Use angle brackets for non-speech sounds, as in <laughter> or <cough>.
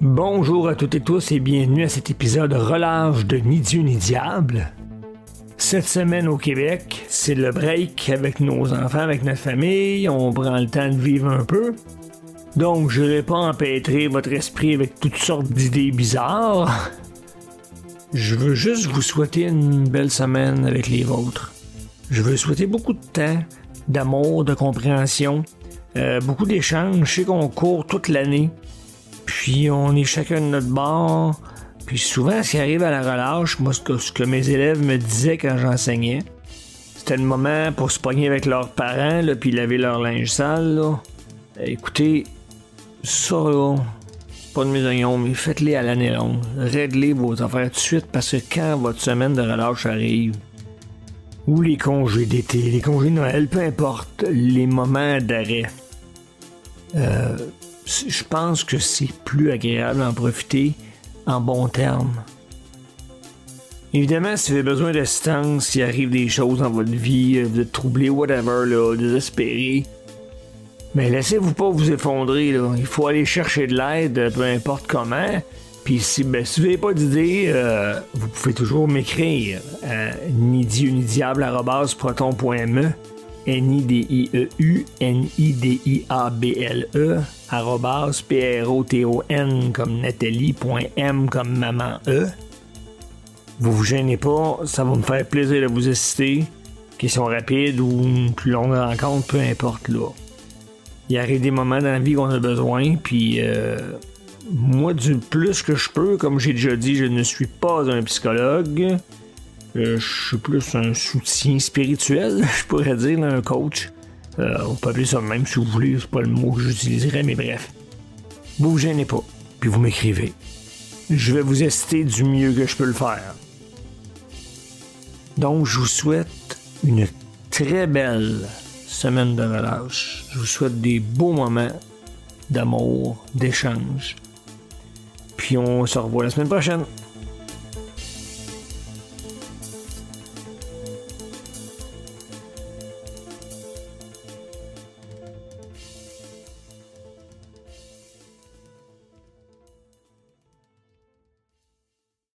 Bonjour à toutes et tous et bienvenue à cet épisode relâche de Ni Dieu ni Diable. Cette semaine au Québec, c'est le break avec nos enfants, avec notre famille. On prend le temps de vivre un peu. Donc, je ne vais pas empêtrer votre esprit avec toutes sortes d'idées bizarres. Je veux juste vous souhaiter une belle semaine avec les vôtres. Je veux souhaiter beaucoup de temps, d'amour, de compréhension, euh, beaucoup d'échanges. Je sais qu'on court toute l'année. Puis on est chacun de notre bord. Puis souvent, ce qui arrive à la relâche, moi, ce que, mes élèves me disaient quand j'enseignais, c'était le moment pour se pogner avec leurs parents, là, puis laver leur linge sale. Là. Écoutez, ça, là, pas de mes oignons, mais faites-les à l'année longue. Réglez vos affaires tout de suite parce que quand votre semaine de relâche arrive, ou les congés d'été, les congés de Noël, peu importe, les moments d'arrêt, euh, je pense que c'est plus agréable d'en profiter en bon terme. Évidemment, si vous avez besoin d'assistance, s'il arrive des choses dans votre vie, euh, vous êtes troublé, whatever, là, désespéré, mais laissez-vous pas vous effondrer. Il faut aller chercher de l'aide, peu importe comment. Puis si, ben, si vous n'avez pas d'idée, euh, vous pouvez toujours m'écrire à ni dieu ni diable proton.me N-I-D-I-E-U, N-I-D-I-A-B-L-E, arrobas, P-R-O-T-O-N comme Nathalie.m comme maman E. Vous vous gênez pas, ça va me faire plaisir de vous assister. Question rapide ou une plus longue rencontre, peu importe là. Il arrive des moments dans la vie qu'on a besoin, puis euh, moi, du plus que je peux, comme j'ai déjà dit, je ne suis pas un psychologue. Euh, je suis plus un soutien spirituel, <laughs> je pourrais dire, un coach. Euh, on peut appeler ça même si vous voulez, c'est pas le mot que j'utiliserais, mais bref. Vous vous gênez pas, puis vous m'écrivez. Je vais vous assister du mieux que je peux le faire. Donc, je vous souhaite une très belle semaine de relâche. Je vous souhaite des beaux moments d'amour, d'échange. Puis on se revoit la semaine prochaine.